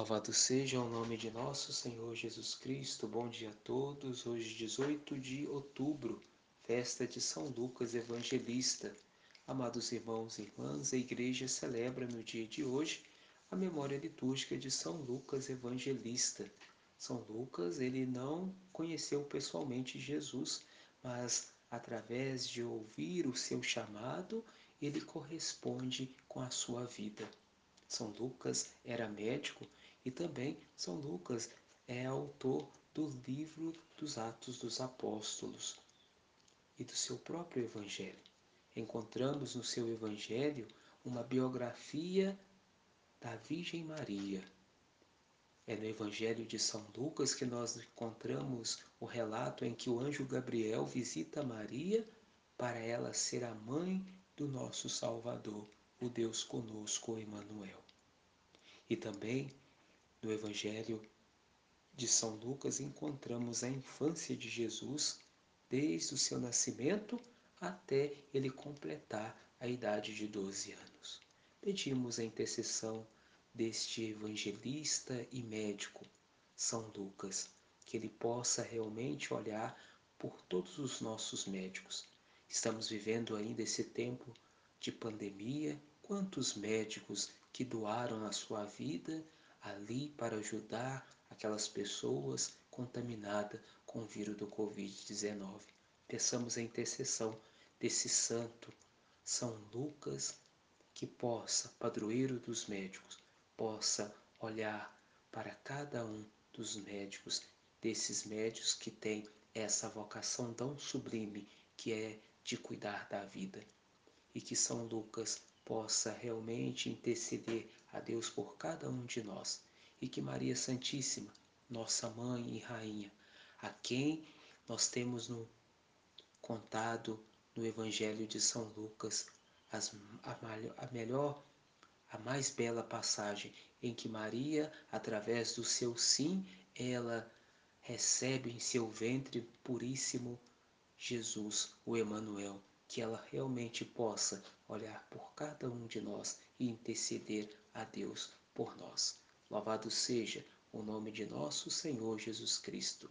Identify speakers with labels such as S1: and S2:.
S1: Louvado seja o nome de nosso Senhor Jesus Cristo. Bom dia a todos. Hoje, 18 de outubro, festa de São Lucas Evangelista. Amados irmãos e irmãs, a igreja celebra no dia de hoje a memória litúrgica de São Lucas Evangelista. São Lucas, ele não conheceu pessoalmente Jesus, mas através de ouvir o seu chamado, ele corresponde com a sua vida. São Lucas era médico e também São Lucas é autor do livro dos Atos dos Apóstolos e do seu próprio Evangelho. Encontramos no seu Evangelho uma biografia da Virgem Maria. É no Evangelho de São Lucas que nós encontramos o relato em que o anjo Gabriel visita Maria para ela ser a mãe do nosso Salvador, o Deus conosco, Emmanuel. E também no Evangelho de São Lucas encontramos a infância de Jesus, desde o seu nascimento até ele completar a idade de 12 anos. Pedimos a intercessão deste evangelista e médico, São Lucas, que ele possa realmente olhar por todos os nossos médicos. Estamos vivendo ainda esse tempo de pandemia. Quantos médicos que doaram a sua vida ali para ajudar aquelas pessoas contaminadas com o vírus do Covid-19. Peçamos a intercessão desse santo, São Lucas, que possa, padroeiro dos médicos, possa olhar para cada um dos médicos, desses médicos que têm essa vocação tão sublime que é de cuidar da vida. E que São Lucas possa realmente interceder a Deus por cada um de nós. E que Maria Santíssima, nossa mãe e rainha, a quem nós temos no contado no Evangelho de São Lucas as, a, a melhor, a mais bela passagem em que Maria, através do seu sim, ela recebe em seu ventre puríssimo Jesus, o Emanuel, que ela realmente possa olhar por cada um de nós e interceder a Deus por nós. Louvado seja o nome de nosso Senhor Jesus Cristo.